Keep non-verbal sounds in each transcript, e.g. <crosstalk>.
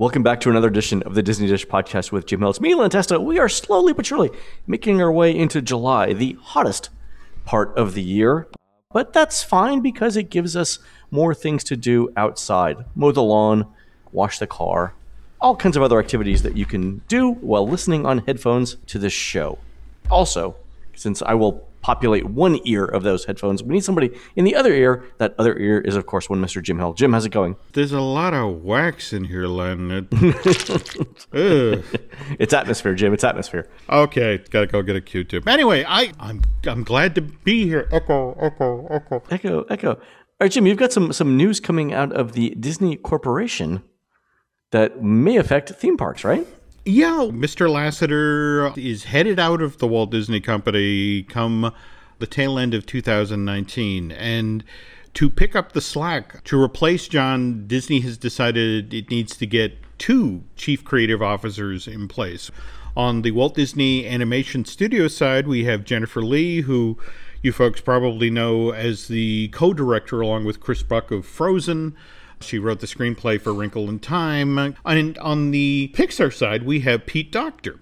Welcome back to another edition of the Disney Dish podcast with Jim Hill. It's me, Len Testa. We are slowly but surely making our way into July, the hottest part of the year. But that's fine because it gives us more things to do outside mow the lawn, wash the car, all kinds of other activities that you can do while listening on headphones to this show. Also, since I will populate one ear of those headphones. We need somebody in the other ear. That other ear is, of course, one Mr. Jim Hill. Jim, how's it going? There's a lot of wax in here, Len. <laughs> it's atmosphere, Jim. It's atmosphere. Okay, gotta go get a Q-tip. Anyway, I, I'm I'm glad to be here. Echo, echo, echo, echo, echo. All right, Jim, you've got some some news coming out of the Disney Corporation that may affect theme parks, right? Yeah, Mr. Lasseter is headed out of the Walt Disney Company come the tail end of 2019. And to pick up the slack, to replace John, Disney has decided it needs to get two chief creative officers in place. On the Walt Disney Animation Studio side, we have Jennifer Lee, who you folks probably know as the co director, along with Chris Buck of Frozen. She wrote the screenplay for Wrinkle in Time. And on the Pixar side, we have Pete Docter.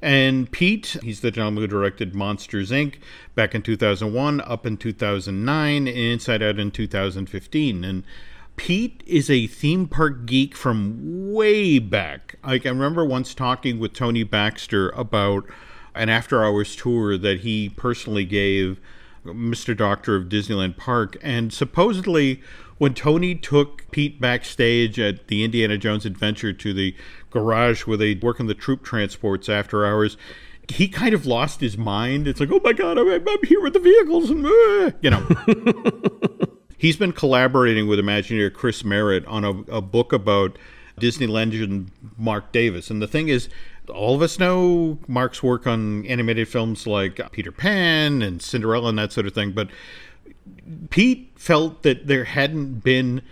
And Pete, he's the gentleman who directed Monsters Inc. back in 2001, up in 2009, and Inside Out in 2015. And Pete is a theme park geek from way back. Like I remember once talking with Tony Baxter about an after hours tour that he personally gave Mr. Docter of Disneyland Park. And supposedly, when Tony took Pete backstage at the Indiana Jones adventure to the garage where they work on the troop transports after hours, he kind of lost his mind. It's like, oh my God, I'm, I'm here with the vehicles. And, uh, you know. <laughs> He's been collaborating with Imagineer Chris Merritt on a, a book about Disney legend Marc Davis. And the thing is, all of us know Marc's work on animated films like Peter Pan and Cinderella and that sort of thing, but Pete felt that there hadn't been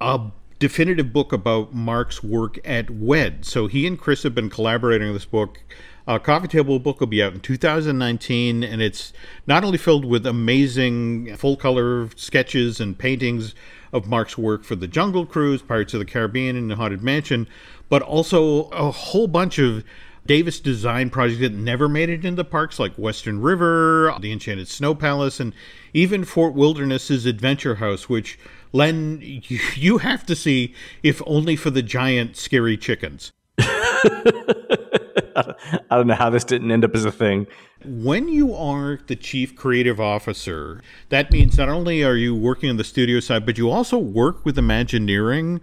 a definitive book about Marc's work at WED. So he and Chris have been collaborating on this book. Uh, Coffee Table book will be out in 2019, and it's not only filled with amazing full color sketches and paintings of Marc's work for the Jungle Cruise, Pirates of the Caribbean, and the Haunted Mansion, but also a whole bunch of Davis design projects that never made it into parks like Western River, the Enchanted Snow Palace, and even Fort Wilderness's Adventure House, which Len, you have to see if only for the giant scary chickens. <laughs> I don't know how this didn't end up as a thing. When you are the chief creative officer, that means not only are you working on the studio side, but you also work with Imagineering.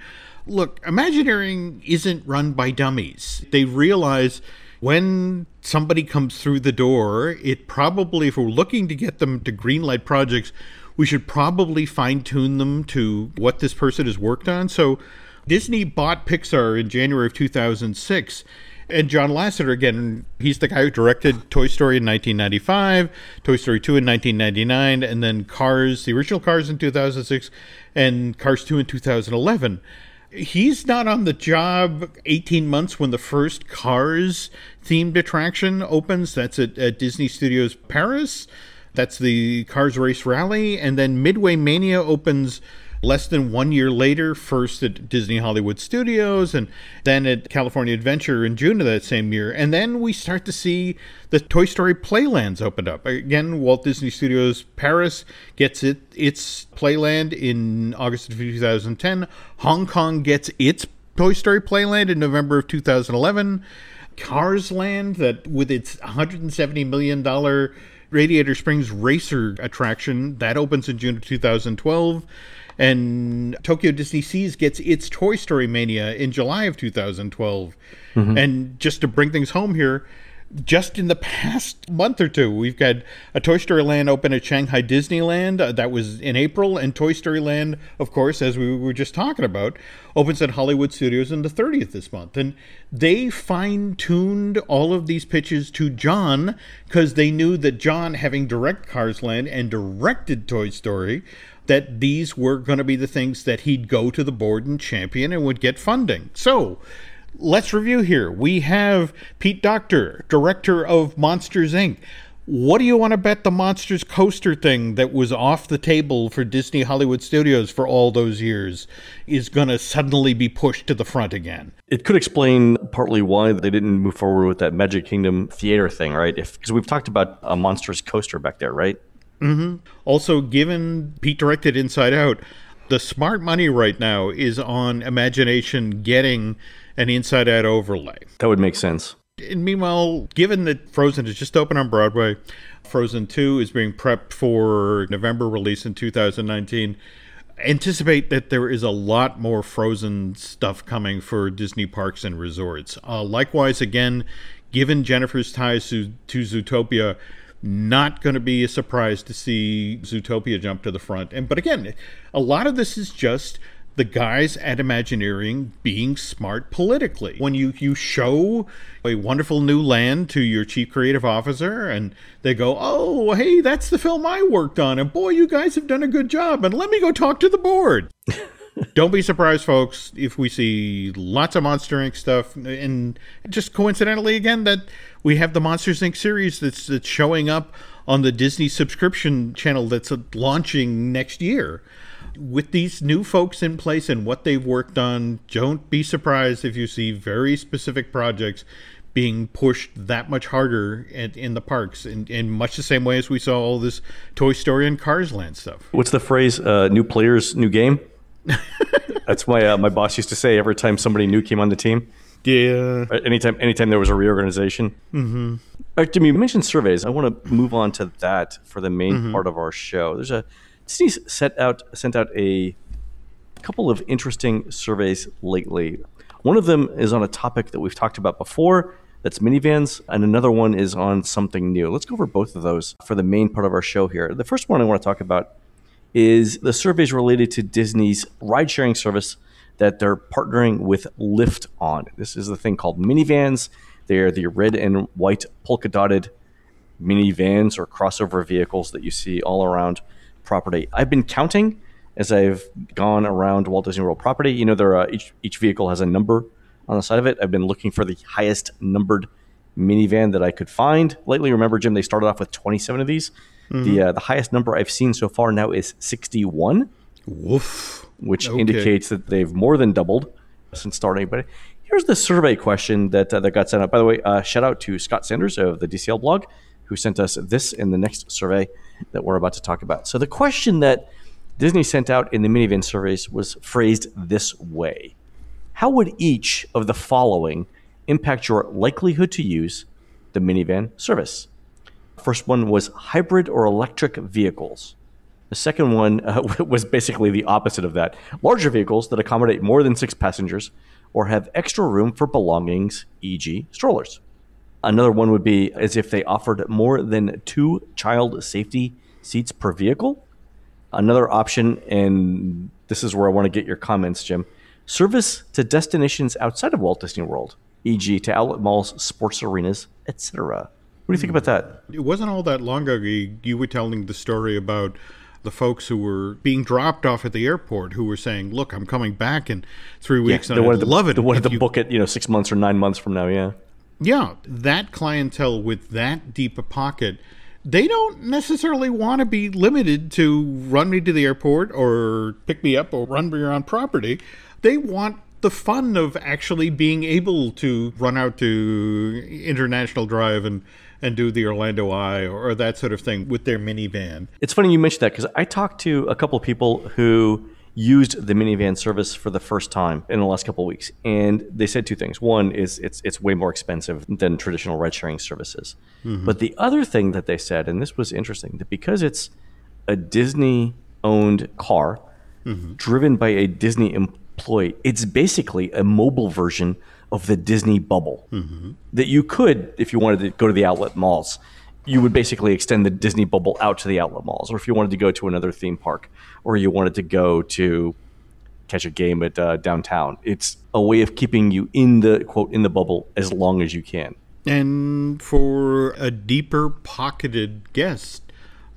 Look, Imagineering isn't run by dummies. They realize when somebody comes through the door, it probably, if we're looking to get them to greenlight projects, we should probably fine tune them to what this person has worked on. So Disney bought Pixar in January of 2006. And John Lasseter, again, he's the guy who directed Toy Story in 1995, Toy Story 2 in 1999, and then Cars, the original Cars in 2006, and Cars 2 in 2011 he's not on the job 18 months when the first Cars themed attraction opens. That's at, at Disney Studios Paris. That's the Cars Race Rally. And then Midway Mania opens less than one year later, first at Disney Hollywood Studios and then at California Adventure in June of that same year. And then we start to see the Toy Story Playlands opened up. Again, Walt Disney Studios Paris gets it its Playland in August of 2010. Hong Kong gets its Toy Story Playland in November of 2011. Cars Land, that with its $170 million Radiator Springs Racer attraction, that opens in June of 2012. And Tokyo Disney Seas gets its Toy Story Mania in July of 2012. Mm-hmm. And just to bring things home here, just in the past month or two, we've got a Toy Story Land open at Shanghai Disneyland. Uh, that was in April. And Toy Story Land, of course, as we were just talking about, opens at Hollywood Studios on the 30th this month. And they fine tuned all of these pitches to John because they knew that John, having direct Cars Land and directed Toy Story, that these were going to be the things that he'd go to the board and champion and would get funding. So let's review here. We have Pete Docter, director of Monsters Inc. What do you want to bet the Monsters coaster thing that was off the table for Disney Hollywood Studios for all those years is going to suddenly be pushed to the front again? It could explain partly why they didn't move forward with that Magic Kingdom theater thing, right? If because we've talked about a Monsters coaster back there, right? Mm-hmm. Also, given Pete directed Inside Out, the smart money right now is on Imagination getting an Inside Out overlay. That would make sense. And meanwhile, given that Frozen has just opened on Broadway, Frozen 2 is being prepped for November release in 2019. Anticipate that there is a lot more Frozen stuff coming for Disney parks and resorts. Uh, likewise, again, given Jennifer's ties to, to Zootopia, not going to be a surprise to see Zootopia jump to the front. And but again, a lot of this is just the guys at Imagineering being smart politically. When you, you show a wonderful new land to your chief creative officer and they go, Oh, hey, that's the film I worked on. And boy, you guys have done a good job. And let me go talk to the board. <laughs> Don't be surprised, folks, if we see lots of Monster Inc. stuff. And just coincidentally, again, that we have the Monsters Inc. series that's, that's showing up on the Disney subscription channel that's launching next year with these new folks in place and what they've worked on, don't be surprised if you see very specific projects being pushed that much harder in, in the parks in, in, much the same way as we saw all this Toy Story and Cars Land stuff. What's the phrase? Uh, new players, new game. <laughs> That's why uh, my boss used to say every time somebody new came on the team. Yeah. Anytime, anytime there was a reorganization. Mm-hmm. All right, Jimmy, you mentioned surveys. I want to move on to that for the main mm-hmm. part of our show. There's a Disney set out sent out a couple of interesting surveys lately. One of them is on a topic that we've talked about before. That's Minnie Vans, and another one is on something new. Let's go over both of those for the main part of our show here. The first one I want to talk about is the surveys related to Disney's ride sharing service that they're partnering with Lyft on. This is the thing called Minnie Vans. They're the red and white polka dotted Minnie Vans or crossover vehicles that you see all around property. I've been counting as I've gone around Walt Disney World property. You know, there uh, each each vehicle has a number on the side of it. I've been looking for the highest numbered Minnie Van that I could find. Lately, remember Jim, they started off with 27 of these. Mm-hmm. The uh, the highest number I've seen so far now is 61. Woof. Which okay. indicates that they've more than doubled since starting. But here's the survey question that uh, that got sent out. By the way, uh, shout out to Scott Sanders of the DCL blog who sent us this in the next survey that we're about to talk about. So the question that Disney sent out in the Minnie Van surveys was phrased this way How would each of the following impact your likelihood to use the Minnie Van service? First one was hybrid or electric vehicles. The second one uh, <laughs> was basically the opposite of that larger vehicles that accommodate more than six passengers or have extra room for belongings, e.g., strollers. Another one would be as if they offered more than two child safety seats per vehicle. Another option, and this is where I want to get your comments, Jim service to destinations outside of Walt Disney World, e.g., to outlet malls, sports arenas, etc. What do you think about that? It wasn't all that long ago you were telling the story about the folks who were being dropped off at the airport who were saying, "Look, I'm coming back in three weeks, yeah, and I love it." They wanted to book it, you know, six months or nine months from now. Yeah, yeah, that clientele with that deep a pocket, they don't necessarily want to be limited to run me to the airport or pick me up or run me around property. They want the fun of actually being able to run out to International Drive and and do the Orlando Eye or that sort of thing with their Minnie Van. It's funny you mentioned that because I talked to a couple of people who used the Minnie Van service for the first time in the last couple of weeks, and they said two things. One is it's it's way more expensive than traditional ride sharing services, mm-hmm. but the other thing that they said, and this was interesting, that because it's a Disney owned car mm-hmm. driven by a Disney employee, it's basically a mobile version of the Disney bubble mm-hmm. that you could, if you wanted to go to the outlet malls, you would basically extend the Disney bubble out to the outlet malls, or if you wanted to go to another theme park, or you wanted to go to catch a game at uh, downtown. It's a way of keeping you in the quote in the bubble as long as you can. And for a deeper pocketed guest,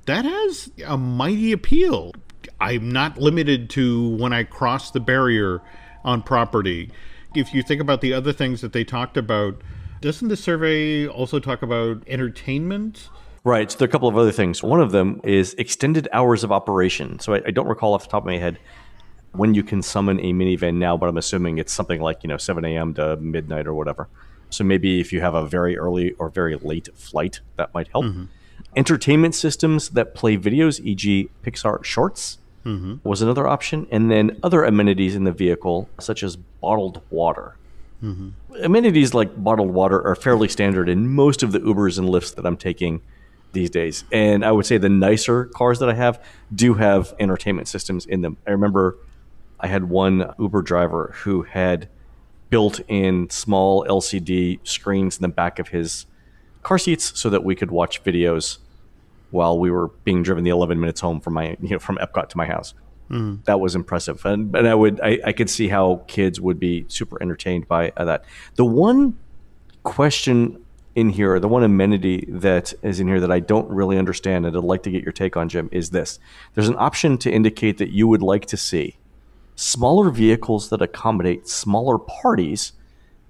that has a mighty appeal. I'm not limited to when I cross the barrier on property. If you think about the other things that they talked about doesn't the survey also talk about entertainment Right. So there are a couple of other things. One of them is extended hours of operation. So I, I don't recall off the top of my head when you can summon a Minnie Van now, but I'm assuming it's something like, you know, 7 a.m. to midnight or whatever. So maybe if you have a very early or very late flight, that might help. Mm-hmm. Entertainment systems that play videos, e.g., Pixar Shorts, Mm-hmm. was another option. And then other amenities in the vehicle, such as bottled water. Mm-hmm. Amenities like bottled water are fairly standard in most of the Ubers and Lyfts that I'm taking these days. And I would say the nicer cars that I have do have entertainment systems in them. I remember I had one Uber driver who had built in small LCD screens in the back of his car seats so that we could watch videos while we were being driven the 11 minutes home from my you know from Epcot to my house. That was impressive, and and I would I, I could see how kids would be super entertained by uh, that. The one question in here, the one amenity that is in here that I don't really understand, and I'd like to get your take on, Jim, is this: there's an option to indicate that you would like to see smaller vehicles that accommodate smaller parties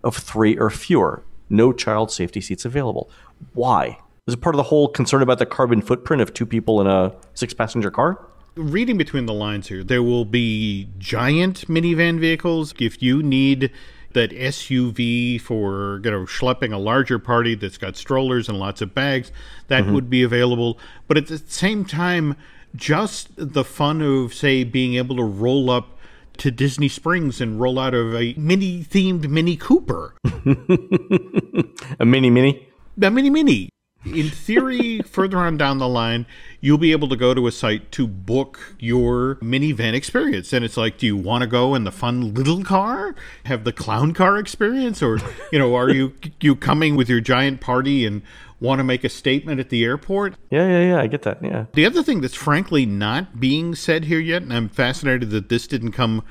of three or fewer. No child safety seats available. Why? Is it part of the whole concern about the carbon footprint of two people in a six passenger car? reading between the lines here, there will be giant minivan vehicles. If you need that SUV for you know schlepping a larger party that's got strollers and lots of bags, that mm-hmm. would be available. But at the same time, just the fun of say being able to roll up to Disney Springs and roll out of a mini themed Mini Cooper. <laughs> A mini mini? A mini mini. In theory, further on down the line, you'll be able to go to a site to book your Minnie Van experience. And it's like, do you want to go in the fun little car, have the clown car experience, or you know, are you you coming with your giant party and want to make a statement at the airport? Yeah, yeah, yeah. I get that. Yeah. The other thing that's frankly not being said here yet, and I'm fascinated that this didn't come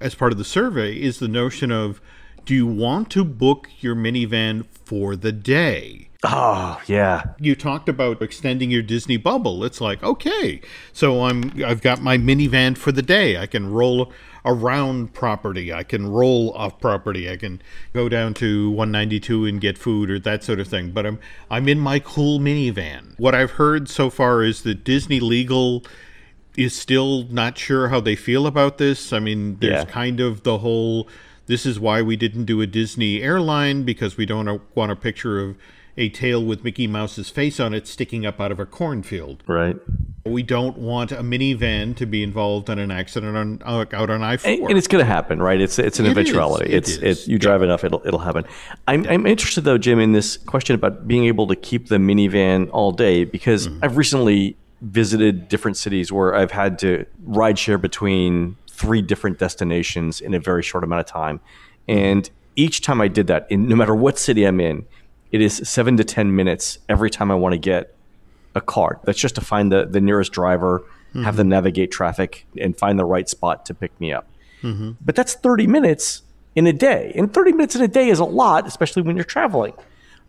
as part of the survey, is the notion of do you want to book your Minnie Van for the day? Oh, yeah. you talked about extending your Disney bubble. It's like, okay, so I'm I've got my Minnie Van for the day. I can roll around property. I can roll off property. I can go down to 192 and get food or that sort of thing. But I'm I'm in my cool Minnie Van. What I've heard so far is that Disney legal is still not sure how they feel about this. I mean, there's Yeah. kind of the whole this is why we didn't do a Disney airline because we don't want a picture of a tail with Mickey Mouse's face on it sticking up out of a cornfield. Right. We don't want a Minnie Van to be involved in an accident on out on I And, four. and it's going to happen, right? It's it's an It is. eventuality. It it's is. it's you drive enough, it'll it'll happen. I'm I'm interested though, Jim, in this question about being able to keep the Minnie Van all day because Mm-hmm. I've recently visited different cities where I've had to ride share between three different destinations in a very short amount of time, and each time I did that, in no matter what city I'm in, it is seven to ten minutes every time I want to get a car. That's just to find the, the nearest driver, have them mm-hmm. navigate traffic, and find the right spot to pick me up. Mm-hmm. But that's 30 minutes in a day. And 30 minutes in a day is a lot, especially when you're traveling.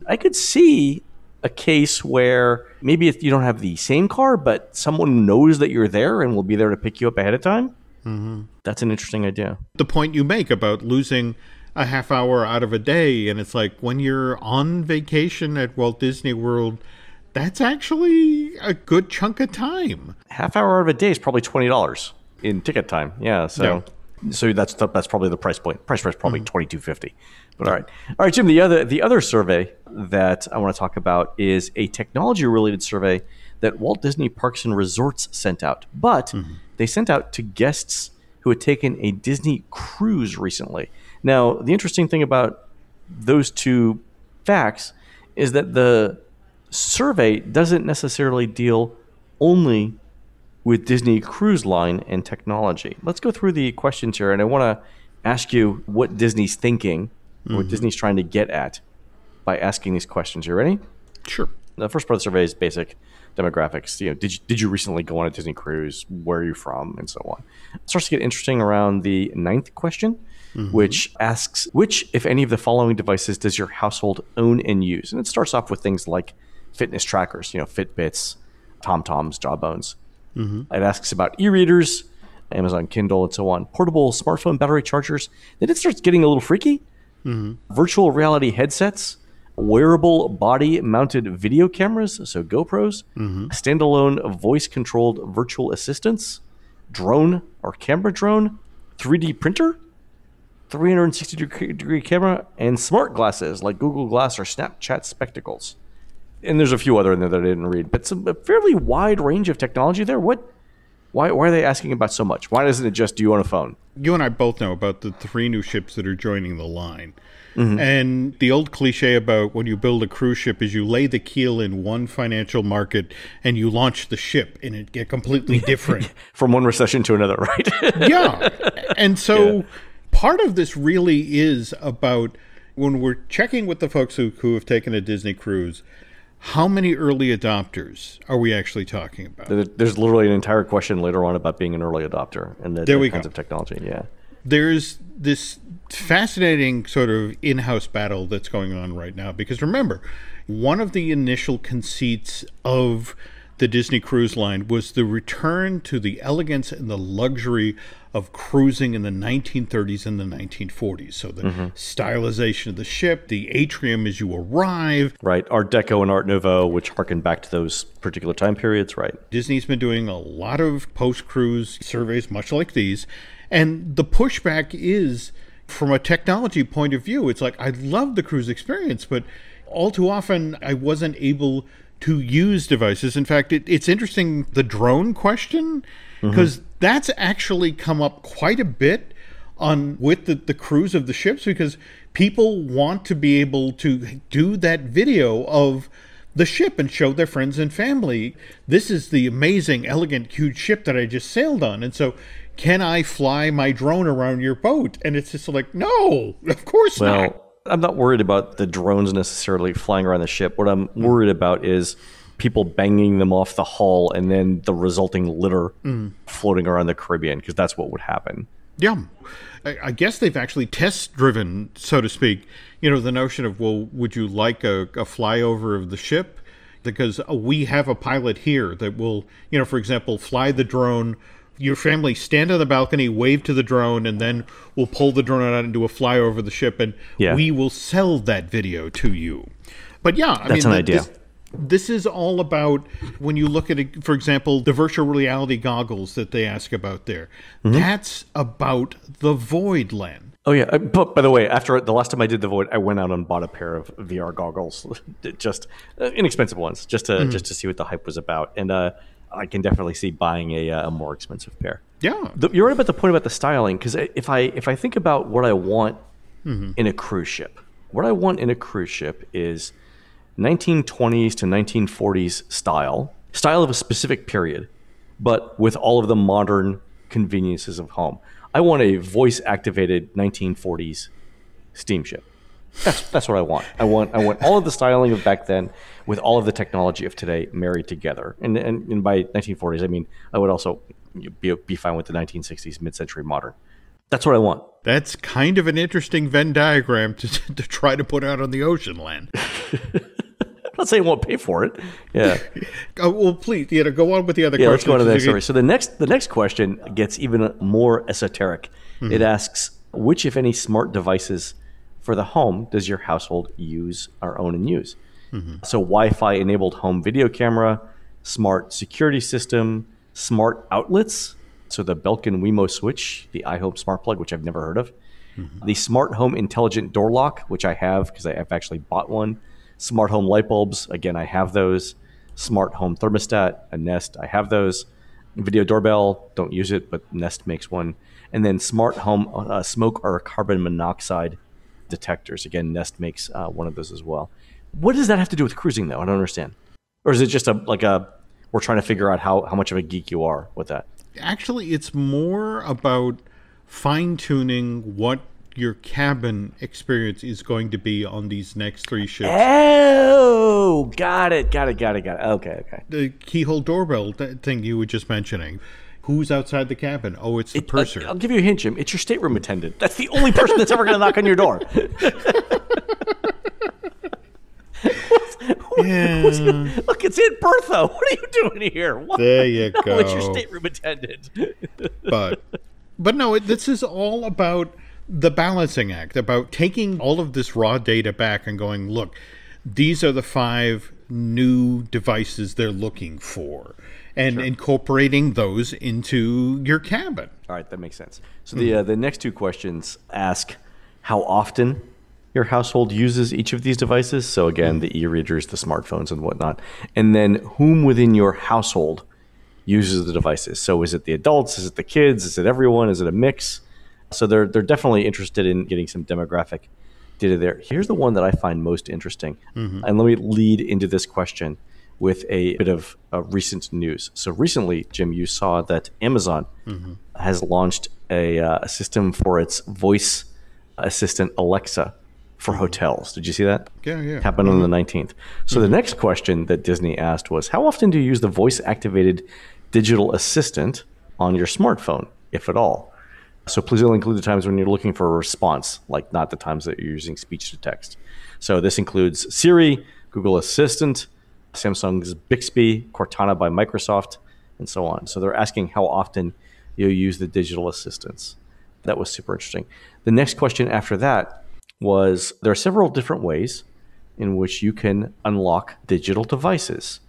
I could see a case where maybe if you don't have the same car, but someone knows that you're there and will be there to pick you up ahead of time. Mm-hmm. That's an interesting idea. the point you make about losing a half hour out of a day, and it's like when you're on vacation at Walt Disney World, that's actually a good chunk of time. half hour out of a day is probably twenty dollars in ticket time. Yeah, so so that's the, that's probably the price point. Price is probably mm-hmm. twenty two fifty. But all right, all right, Jim. The other the other survey that I want to talk about is a technology related survey that Walt Disney Parks and Resorts sent out, but mm-hmm. they sent out to guests who had taken a Disney cruise recently. Now, the interesting thing about those two facts is that the survey doesn't necessarily deal only with Disney Cruise Line and technology. Let's go through the questions here, and I want to ask you what Disney's thinking, what mm-hmm. Disney's trying to get at by asking these questions. You ready? Sure. The first part of the survey is basic demographics. You know, did you, did you recently go on a Disney cruise? Where are you from, and so on. It starts to get interesting around the ninth question, Mm-hmm. which asks which, if any, of the following devices does your household own and use? And it starts off with things like fitness trackers, you know, Fitbits, TomToms, Jawbones. Mm-hmm. It asks about e-readers, Amazon Kindle, and so on. Portable smartphone battery chargers. Then it starts getting a little freaky. Mm-hmm. Virtual reality headsets, wearable body mounted video cameras, so GoPros, standalone voice controlled virtual assistants, drone or camera drone, 3D printer, 360 degree camera, and smart glasses like Google Glass or Snapchat spectacles. And there's a few other in there that I didn't read, but some a fairly wide range of technology there. What? Why, why are they asking about so much? Why doesn't it just do you on a phone? You and I both know about the three new ships that are joining the line. Mm-hmm. And the old cliche about when you build a cruise ship is you lay the keel in one financial market and you launch the ship and it get completely <laughs> different. From one recession to another, right? yeah. And so <laughs> part of this really is about when we're checking with the folks who, who have taken a Disney cruise, how many early adopters are we actually talking about? There- There's literally an entire question later on about being an early adopter and the, There the kinds go. of technology. Yeah. there's this fascinating sort of in-house battle that's going on right now because remember one of the initial conceits of the Disney Cruise Line was the return to the elegance and the luxury of cruising in the 1930s and the 1940s. So the mm-hmm. stylization of the ship, the atrium as you arrive, Right. Art Deco and Art Nouveau, which harken back to those particular time periods. Right. Disney's been doing a lot of post cruise surveys, much like these. And the pushback is from a technology point of view. It's like, I love the cruise experience, but all too often I wasn't able to use devices. In fact, it, it's interesting the drone question, mm-hmm. because that's actually come up quite a bit on with the, the cruise of the ships because people want to be able to do that video of the ship and show their friends and family this is the amazing elegant huge ship that i just sailed on and so can i fly my drone around your boat? And it's just like no of course not. Well, I'm not worried about the drones necessarily flying around the ship. What I'm worried about is people banging them off the hull and then the resulting litter floating around the Caribbean because that's what would happen. Yeah. I, I guess they've actually test driven, so to speak, you know, the notion of, well, would you like a, a flyover of the ship? Because uh, we have a pilot here that will, you know, for example, fly the drone. Your family stand on the balcony, wave to the drone, and then we'll pull the drone out and do a flyover of the ship, and Yeah. we will sell that video to you. But yeah, I That's mean, an th- idea. This, this is all about when you look at it, for example, the virtual reality goggles that they ask about there. Mm-hmm. That's about the void, Len. Oh yeah, uh, but by the way, after the last time I did the void, I went out and bought a pair of VR goggles, <laughs> just uh, inexpensive ones, just to just to see what the hype was about, and uh, I can definitely see buying a, uh, a more expensive pair. Yeah. The, you're right about the point about the styling because if I if I think about what I want in a cruise ship, what I want in a cruise ship is 1920s to 1940s style, style of a specific period, but with all of the modern conveniences of home. I want a voice activated 1940s steamship. That's that's what I want. I want I want all of the styling of back then with all of the technology of today married together. And and, and by 1940s, I mean I would also be be fine with the 1960s mid-century modern. That's what I want. That's kind of an interesting Venn diagram to, <laughs> to try to put out on the ocean land. <laughs> I'm not saying I won't pay for it. Yeah. <laughs> Oh, well, please, you know, go on with the other Yeah, let's questions. go on to the next story. So the next the next question gets even more esoteric. Mm-hmm. It asks which, if any, smart devices for the home does your household use or own and use? So Wi-Fi enabled home video camera, smart security system, smart outlets. So the Belkin Wemo switch, the iHome smart plug, which I've never heard of, the smart home intelligent door lock, which I have because I've actually bought one. Smart home light bulbs, again, I have those. Smart home thermostat, a Nest, I have those. Video doorbell, don't use it, but Nest makes one. And then smart home uh, smoke or carbon monoxide detectors. Again, Nest makes uh, one of those as well. What does that have to do with cruising, though? I don't understand. Or is it just a like a we're trying to figure out how, how much of a geek you are with that? Actually, it's more about fine tuning what your cabin experience is going to be on these next three ships. Oh, got it, got it, got it, got it. Okay, okay. the keyhole doorbell th- thing you were just mentioning. Who's outside the cabin? Oh, it's the uh, purser. I'll give you a hint, Jim. It's your stateroom attendant. That's the only person that's ever going to knock on your door. <laughs> yeah, Look, it's Aunt Bertha. What are you doing here? What? there you <laughs> No, go. it's your stateroom attendant. <laughs> but but no, it, this is all about the balancing act, about taking all of this raw data back and going, look, these are the five new devices they're looking for and incorporating those into your cabin. All right, that makes sense. So the hmm. uh, the next two questions ask how often your household uses each of these devices. So again, hmm. the e-readers, the smartphones, and whatnot, and then whom within your household uses the devices. So is it the adults? Is it the kids? Is it everyone? Is it a mix? So they're they're definitely interested in getting some demographic data there. Here's the one that I find most interesting, mm-hmm. and let me lead into this question with a bit of uh, recent news. So recently, Jim, you saw that Amazon has launched a, uh, a system for its voice assistant Alexa for hotels. Did you see that? Yeah, yeah. Happened on the 19th. So the next question that Disney asked was How often do you use the voice activated digital assistant on your smartphone, if at all? So please only include the times when you're looking for a response, like not the times that you're using speech to text. So this includes Siri, Google Assistant, Samsung's Bixby, Cortana by Microsoft, and so on. So they're asking how often you use the digital assistants. That was super interesting. The next question after that was there are several different ways in which you can unlock digital devices.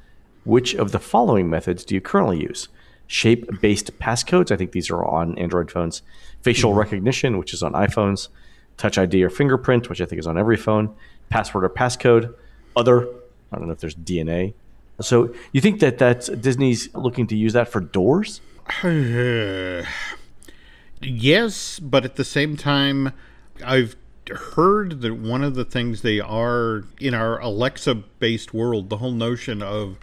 Which of the following methods do you currently use? Shape based passcodes, I think these are on Android phones. Facial mm-hmm. recognition, which is on iPhones. Touch ID or fingerprint, which I think is on every phone. Password or passcode. Other, I don't know if there's DNA. So you think that that's Disney's looking to use that for doors? <sighs> Yes, but at the same time, I've heard that one of the things they are in our Alexa based world, the whole notion of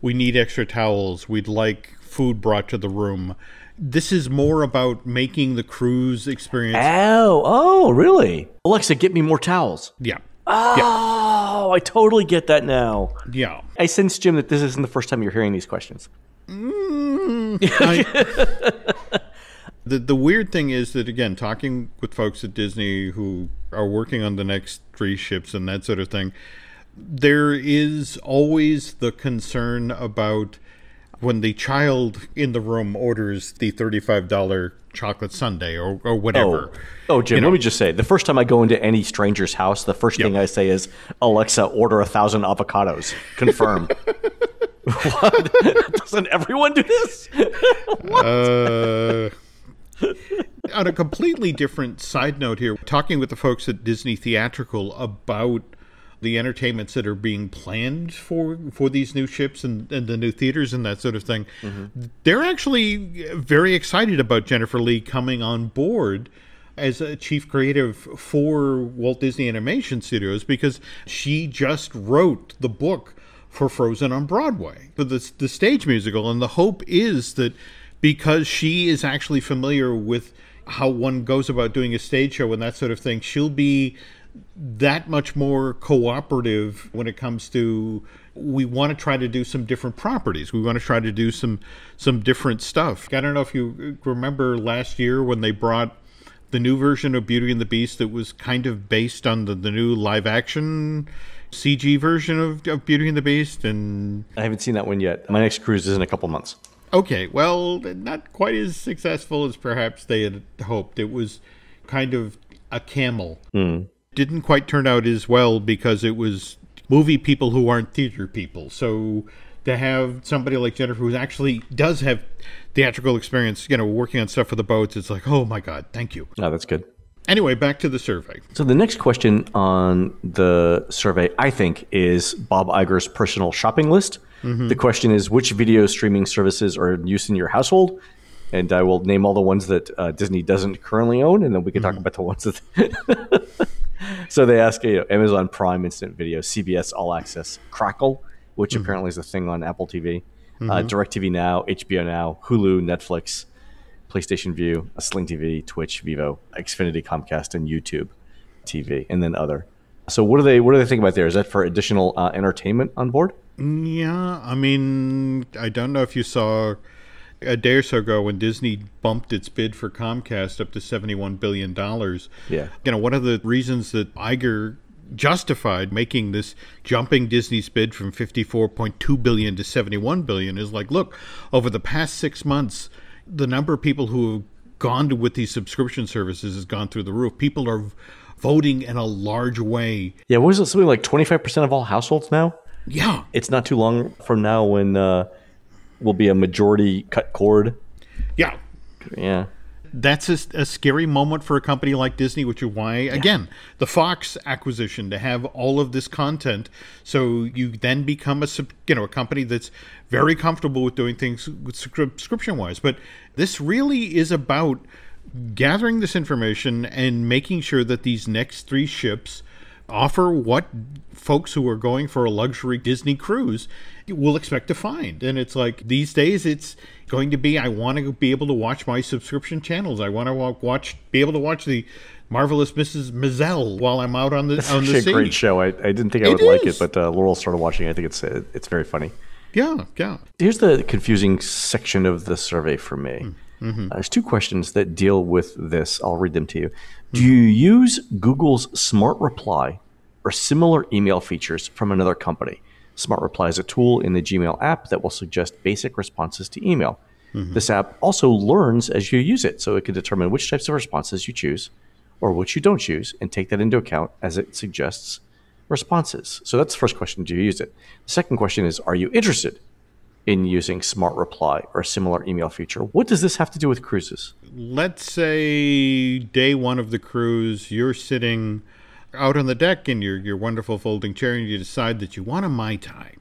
we need extra towels, we'd like food brought to the room. This is more about making the cruise experience. Oh, oh, really? Alexa, get me more towels. Yeah. Oh, Oh, I totally get that now. Yeah. I sense, Jim, that this isn't the first time you're hearing these questions. Mm. I- <laughs> the the weird thing is that again, talking with folks at Disney who are working on the next three ships and that sort of thing, there is always the concern about when the child in the room orders the thirty-five dollar chocolate sundae or, or whatever. Oh, oh Jim, let me just say the first time I go into any stranger's house, the first thing I say is, Alexa, order a thousand avocados. Confirm. <laughs> what? <laughs> Doesn't everyone do this? <laughs> Uh, on a completely different side note here, talking with the folks at Disney Theatrical about the entertainments that are being planned for for these new ships and, and the new theaters and that sort of thing, they're actually very excited about Jennifer Lee coming on board as a chief creative for Walt Disney Animation Studios because she just wrote the book for Frozen on Broadway, for the, the stage musical. And the hope is that because she is actually familiar with how one goes about doing a stage show and that sort of thing, she'll be that much more cooperative when it comes to we want to try to do some different properties. We want to try to do some some different stuff. I don't know if you remember last year when they brought the new version of Beauty and the Beast that was kind of based on the, the new live action CG version of, of Beauty and the Beast and I haven't seen that one yet. My next cruise is in a couple months. Okay, well, not quite as successful as perhaps they had hoped. It was kind of a camel. Hmm. Didn't quite turn out as well because it was movie people who aren't theater people. So to have somebody like Jennifer who actually does have theatrical experience, you know, working on stuff for the boats, it's like, oh my God, thank you. Oh, that's good. Anyway, back to the survey. So the next question on the survey, I think, is Bob Iger's personal shopping list. The question is, which video streaming services are in use in your household? And I will name all the ones that uh, Disney doesn't currently own, and then we can talk about the ones that. <laughs> so they ask, you know, Amazon Prime Instant Video, CBS All Access, Crackle, which apparently is a thing on Apple TV, uh, DirecTV Now, HBO Now, Hulu, Netflix, PlayStation Vue, Sling TV, Twitch, Vivo, Xfinity, Comcast, and YouTube TV, and then other. So what do they what do they think about there? Is that for additional uh, entertainment on board? Yeah, I mean, I don't know if you saw a day or so ago when Disney bumped its bid for Comcast up to $71 billion. Yeah. You know, one of the reasons that Iger justified making this jumping Disney's bid from 54.2 billion to 71 billion is like, look, over the past six months, the number of people who have gone to with these subscription services has gone through the roof. People are voting in a large way. Yeah, what was it? Something like 25% of all households now? Yeah. It's not too long from now when uh, will be a majority cut cord. Yeah. Yeah. That's a, a, scary moment for a company like Disney, which is why, yeah. again, the Fox acquisition to have all of this content. So you then become a you know a company that's very comfortable with doing things subscription wise. But this really is about gathering this information and making sure that these next three ships offer what folks who are going for a luxury Disney cruise will expect to find. And it's like these days, it's going to be I want to be able to watch my subscription channels. I want to watch, be able to watch the marvelous Mrs. Maisel while I'm out on the That's on the sea. a great show. I, I didn't think I would like it, but uh, Laurel started watching. It. I think it's it's very funny. Yeah, yeah. Here's the confusing section of the survey for me. Mm-hmm. Uh, there's two questions that deal with this. I'll read them to you. Do you use Google's Smart Reply or similar email features from another company? Smart Reply is a tool in the Gmail app that will suggest basic responses to email. Mm-hmm. This app also learns as you use it, so it can determine which types of responses you choose or which you don't choose and take that into account as it suggests responses. So that's the first question do you use it? The second question is are you interested in using Smart Reply or a similar email feature? What does this have to do with cruises? Let's say day one of the cruise, you're sitting out on the deck in your, your wonderful folding chair and you decide that you want a Mai Tai.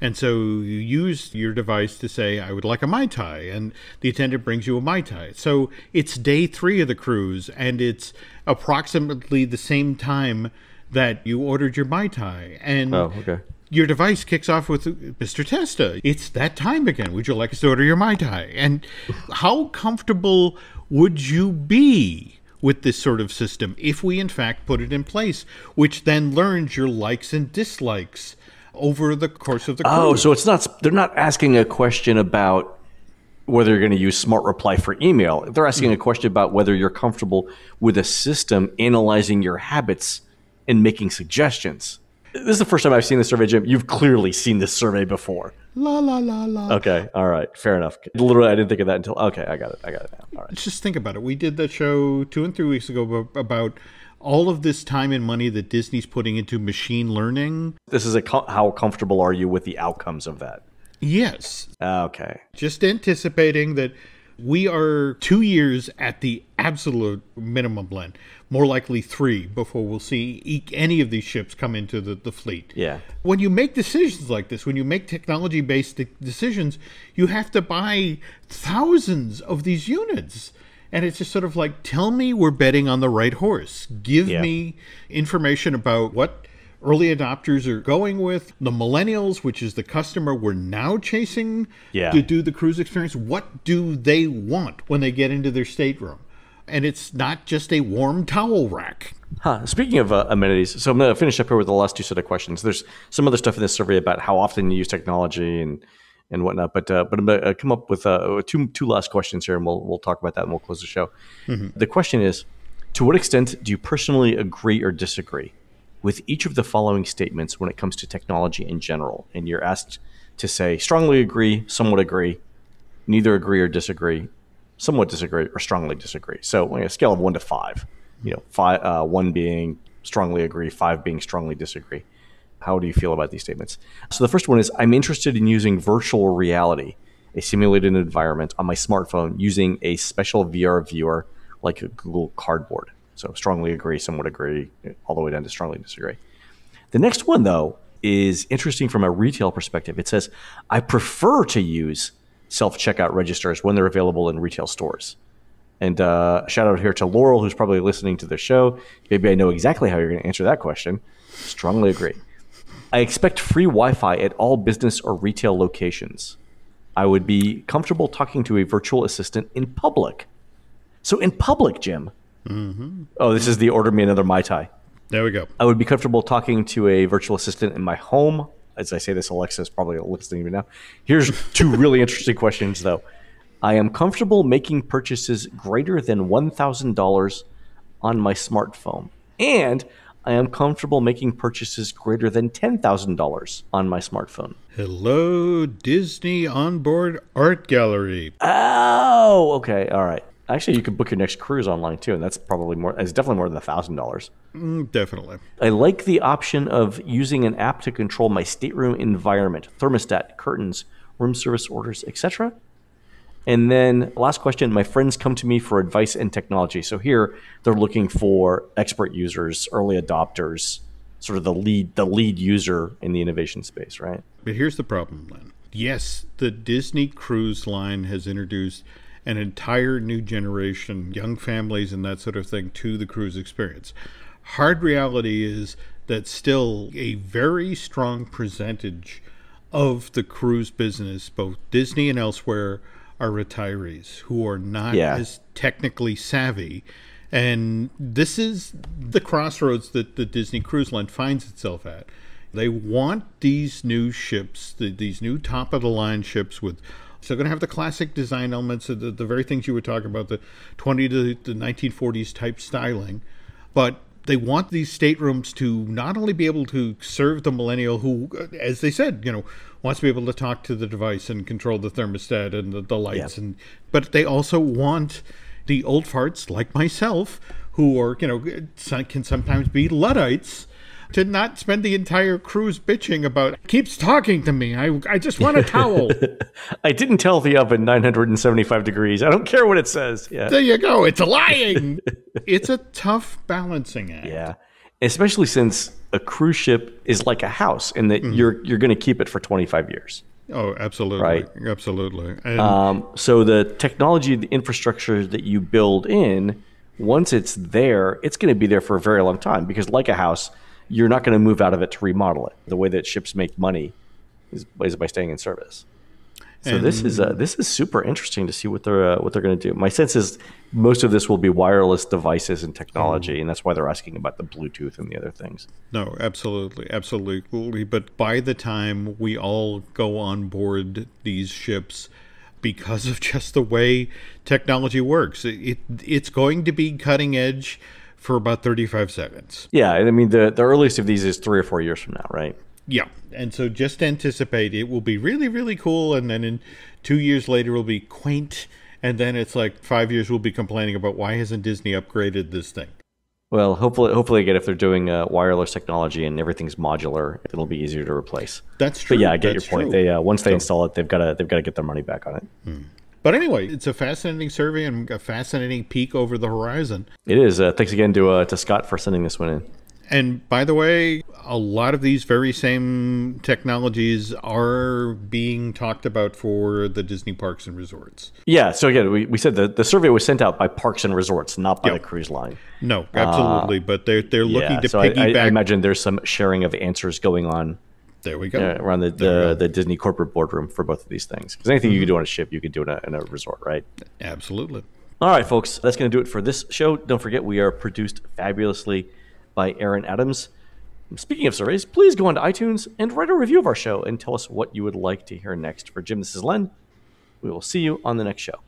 And so you use your device to say, I would like a Mai Tai. And the attendant brings you a Mai Tai. So it's day three of the cruise, and it's approximately the same time that you ordered your Mai Tai. And oh, okay. Your device kicks off with Mr. Testa. It's that time again. Would you like us to order your Mai Tai? And how comfortable would you be with this sort of system if we in fact put it in place, which then learns your likes and dislikes over the course of the oh, cruise. Oh, so it's not they're not asking a question about whether you're going to use smart reply for email. They're asking a question about whether you're comfortable with a system analyzing your habits and making suggestions. This is the first time I've seen this survey, Jim. You've clearly seen this survey before. La la la la. Okay, all right, fair enough. Literally, I didn't think of that until okay, I got it. I got it now. All right. Let's just think about it. We did that show two and three weeks ago about all of this time and money that Disney's putting into machine learning. This is a how comfortable are you with the outcomes of that? Yes. Ah, okay. Just anticipating that we are two years at the absolute minimum blend, more likely three before we'll see any of these ships come into the, the fleet. Yeah. When you make decisions like this, when you make technology based decisions, you have to buy thousands of these units. And it's just sort of like, tell me we're betting on the right horse. Give yeah. me information about what early adopters are going with, the millennials, which is the customer we're now chasing yeah. to do the cruise experience. What do they want when they get into their stateroom? And it's not just a warm towel rack. Huh. Speaking of uh, amenities, so I'm going to finish up here with the last two set of questions. There's some other stuff in this survey about how often you use technology and and whatnot. But uh, but I'm going to come up with uh, two two last questions here, and we'll we'll talk about that and we'll close the show. Mm-hmm. The question is, to what extent do you personally agree or disagree with each of the following statements when it comes to technology in general. And you're asked to say strongly agree, somewhat agree, neither agree or disagree, somewhat disagree, or strongly disagree. So on a scale of one to five, you know, five, uh, one being strongly agree, five being strongly disagree. How do you feel about these statements? So the first one is I'm interested in using virtual reality, a simulated environment on my smartphone using a special VR viewer like a Google Cardboard. So strongly agree, somewhat agree, all the way down to strongly disagree. The next one, though, is interesting from a retail perspective. It says, I prefer to use self checkout registers when they're available in retail stores. And uh, shout out here to Laurel, who's probably listening to the show. Maybe I know exactly how you're going to answer that question. Strongly agree. I expect free Wi Fi at all business or retail locations. I would be comfortable talking to a virtual assistant in public. So, in public, Jim, Mm-hmm. Oh, this is the order me another Mai Tai. There we go. I would be comfortable talking to a virtual assistant in my home. As I say this, Alexa is probably listening to me now. Here's two really <laughs> interesting questions, though. I am comfortable making purchases greater than $1,000 on my smartphone. And I am comfortable making purchases greater than $10,000 on my smartphone. Hello, Disney Onboard Art Gallery. Oh, okay. All right. Actually, you could book your next cruise online too, and that's probably more. It's definitely more than a thousand dollars. Mm, definitely. I like the option of using an app to control my stateroom environment, thermostat, curtains, room service orders, etc. And then last question, my friends come to me for advice and technology. So here they're looking for expert users, early adopters, sort of the lead the lead user in the innovation space, right? But here's the problem, Len. Yes, the Disney Cruise Line has introduced an entire new generation, young families and that sort of thing, to the cruise experience. Hard reality is that still a very strong percentage of the cruise business, both Disney and elsewhere, are retirees who are not Yeah. as technically savvy. And this is the crossroads that the Disney Cruise Line finds itself at. They want these new ships, the, these new top of the line ships with still going to have the classic design elements, the, the very things you were talking about, the 20 to the 1940s type styling. But they want these staterooms to not only be able to serve the millennial who, uh, as they said, you know, wants to be able to talk to the device and control the thermostat and the, the lights, Yeah. and but they also want the old farts like myself who are, you know, uh, can sometimes be Luddites. To not spend the entire cruise bitching about keeps talking to me. I, I just want a <laughs> towel. I didn't tell the oven 975 degrees. I don't care what it says. Yeah. there you go. It's <laughs> lying. it's a tough balancing act. Yeah. Especially since a cruise ship is like a house and Mm-hmm. that you're you're going to keep it for 25 years. Oh, absolutely. Right. Absolutely. And Um, so the technology, the infrastructure that you build in, once it's there, it's going to be there for a very long time because, like a house, you're not going to move out of it to remodel it. The way that ships make money is, is by staying in service. So this is uh, this is super interesting to see what they're uh, what they're going to do. My sense is most of this will be wireless devices and technology, and that's why they're asking about the Bluetooth and the other things. No, absolutely, absolutely. But by the time we all go on board these ships, because of <laughs> just the way technology works, it it's going to be cutting edge for about thirty five seconds. Yeah, I mean the the earliest of these is three or four years from now, right? Yeah, and so just anticipate it will be really really cool, and then in two years later it'll be quaint, and then it's like five years we'll be complaining about why hasn't Disney upgraded this thing. Well, hopefully, hopefully again, if they're doing uh, wireless technology and everything's modular, it'll be easier to replace. That's true. But yeah, I get that's your point. true. They uh, once they install it, they've got to they've got to get their money back on it. But anyway, it's a fascinating survey and a fascinating peek over the horizon. It is. Uh, thanks again to uh, to Scott for sending this one in. And by the way, a lot of these very same technologies are being talked about for the Disney parks and resorts. Yeah. So again, we, we said the, the survey was sent out by Parks and Resorts, not by Yep. the cruise line. No, absolutely. but they're they're looking yeah. to so I, I. I imagine there's some sharing of answers going on there we go. uh, around the, the, the Disney corporate boardroom for both of these things. Because anything you can do on a ship, you can do in a, in a resort, right? Absolutely. All right, folks, that's going to do it for this show. Don't forget, we are produced fabulously by Aaron Adams. Speaking of surveys, please go onto iTunes and write a review of our show and tell us what you would like to hear next. For Jim, this is Len. We will see you on the next show.